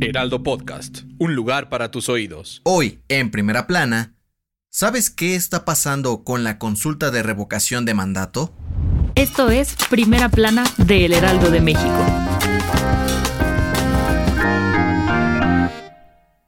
Heraldo Podcast, un lugar para tus oídos. Hoy, en primera plana, ¿sabes qué está pasando con la consulta de revocación de mandato? Esto es Primera Plana de El Heraldo de México.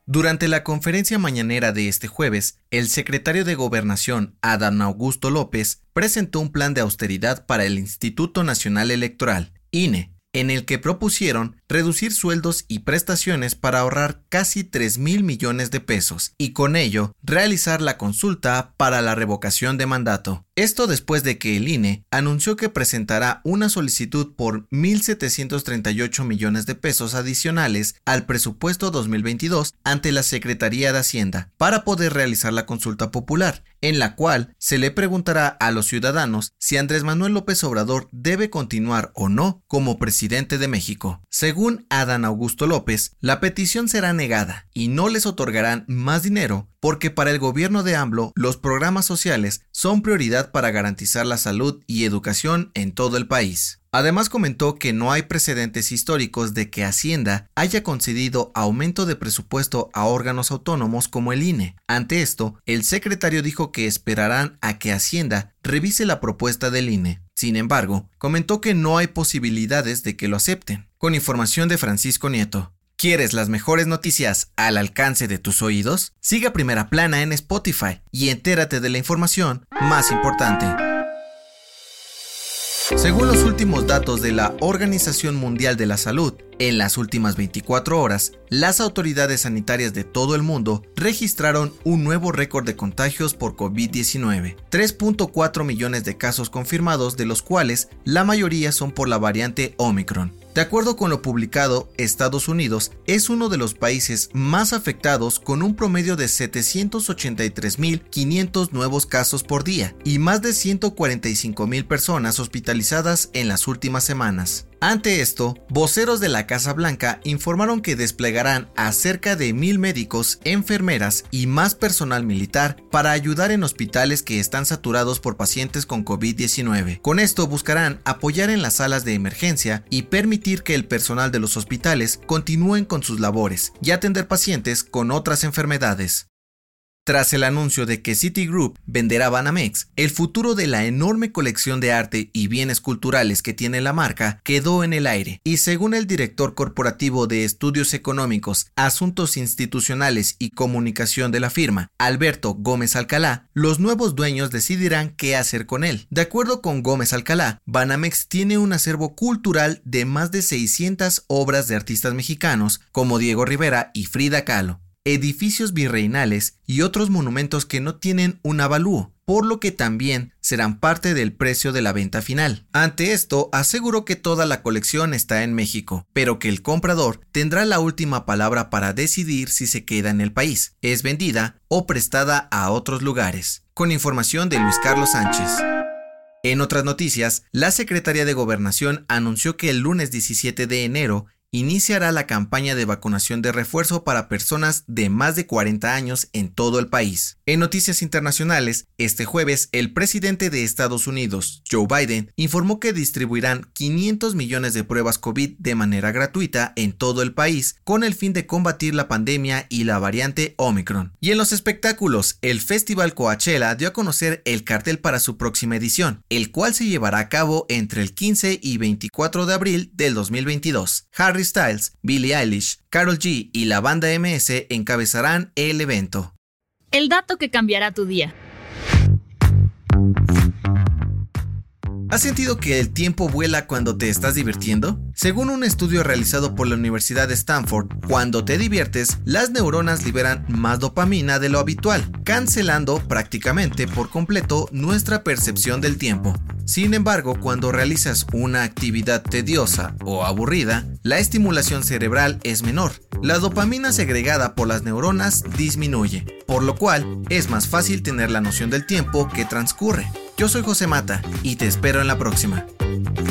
Durante la conferencia mañanera de este jueves, el secretario de Gobernación, Adán Augusto López, presentó un plan de austeridad para el Instituto Nacional Electoral, INE, en el que propusieron reducir sueldos y prestaciones para ahorrar casi 3 mil millones de pesos y con ello realizar la consulta para la revocación de mandato. Esto después de que el INE anunció que presentará una solicitud por 1.738 millones de pesos adicionales al presupuesto 2022 ante la Secretaría de Hacienda para poder realizar la consulta popular, en la cual se le preguntará a los ciudadanos si Andrés Manuel López Obrador debe continuar o no como presidente de México. Según Adán Augusto López, la petición será negada y no les otorgarán más dinero porque para el gobierno de AMLO los programas sociales son prioridad para garantizar la salud y educación en todo el país. Además comentó que no hay precedentes históricos de que Hacienda haya concedido aumento de presupuesto a órganos autónomos como el INE. Ante esto, el secretario dijo que esperarán a que Hacienda revise la propuesta del INE. Sin embargo, comentó que no hay posibilidades de que lo acepten. Con información de Francisco Nieto. ¿Quieres las mejores noticias al alcance de tus oídos? Siga Primera Plana en Spotify y entérate de la información más importante. Según los últimos datos de la Organización Mundial de la Salud, en las últimas 24 horas, las autoridades sanitarias de todo el mundo registraron un nuevo récord de contagios por COVID-19, 3.4 millones de casos confirmados, de los cuales la mayoría son por la variante Omicron. De acuerdo con lo publicado, Estados Unidos es uno de los países más afectados con un promedio de 783.500 nuevos casos por día y más de 145.000 personas hospitalizadas en las últimas semanas. Ante esto, voceros de la Casa Blanca informaron que desplegarán a cerca de mil médicos, enfermeras y más personal militar para ayudar en hospitales que están saturados por pacientes con COVID-19. Con esto buscarán apoyar en las salas de emergencia y permitir que el personal de los hospitales continúen con sus labores y atender pacientes con otras enfermedades. Tras el anuncio de que Citigroup venderá Banamex, el futuro de la enorme colección de arte y bienes culturales que tiene la marca quedó en el aire, y según el director corporativo de Estudios Económicos, Asuntos Institucionales y Comunicación de la firma, Alberto Gómez Alcalá, los nuevos dueños decidirán qué hacer con él. De acuerdo con Gómez Alcalá, Banamex tiene un acervo cultural de más de 600 obras de artistas mexicanos como Diego Rivera y Frida Kahlo edificios virreinales y otros monumentos que no tienen un avalúo, por lo que también serán parte del precio de la venta final. Ante esto, aseguró que toda la colección está en México, pero que el comprador tendrá la última palabra para decidir si se queda en el país, es vendida o prestada a otros lugares. Con información de Luis Carlos Sánchez. En otras noticias, la Secretaría de Gobernación anunció que el lunes 17 de enero iniciará la campaña de vacunación de refuerzo para personas de más de 40 años en todo el país. En noticias internacionales, este jueves el presidente de Estados Unidos, Joe Biden, informó que distribuirán 500 millones de pruebas COVID de manera gratuita en todo el país con el fin de combatir la pandemia y la variante Omicron. Y en los espectáculos, el Festival Coachella dio a conocer el cartel para su próxima edición, el cual se llevará a cabo entre el 15 y 24 de abril del 2022. Harry Styles, Billie Eilish, Carol G y la banda MS encabezarán el evento. El dato que cambiará tu día. ¿Has sentido que el tiempo vuela cuando te estás divirtiendo? Según un estudio realizado por la Universidad de Stanford, cuando te diviertes, las neuronas liberan más dopamina de lo habitual, cancelando prácticamente por completo nuestra percepción del tiempo. Sin embargo, cuando realizas una actividad tediosa o aburrida, la estimulación cerebral es menor. La dopamina segregada por las neuronas disminuye, por lo cual es más fácil tener la noción del tiempo que transcurre. Yo soy José Mata y te espero en la próxima.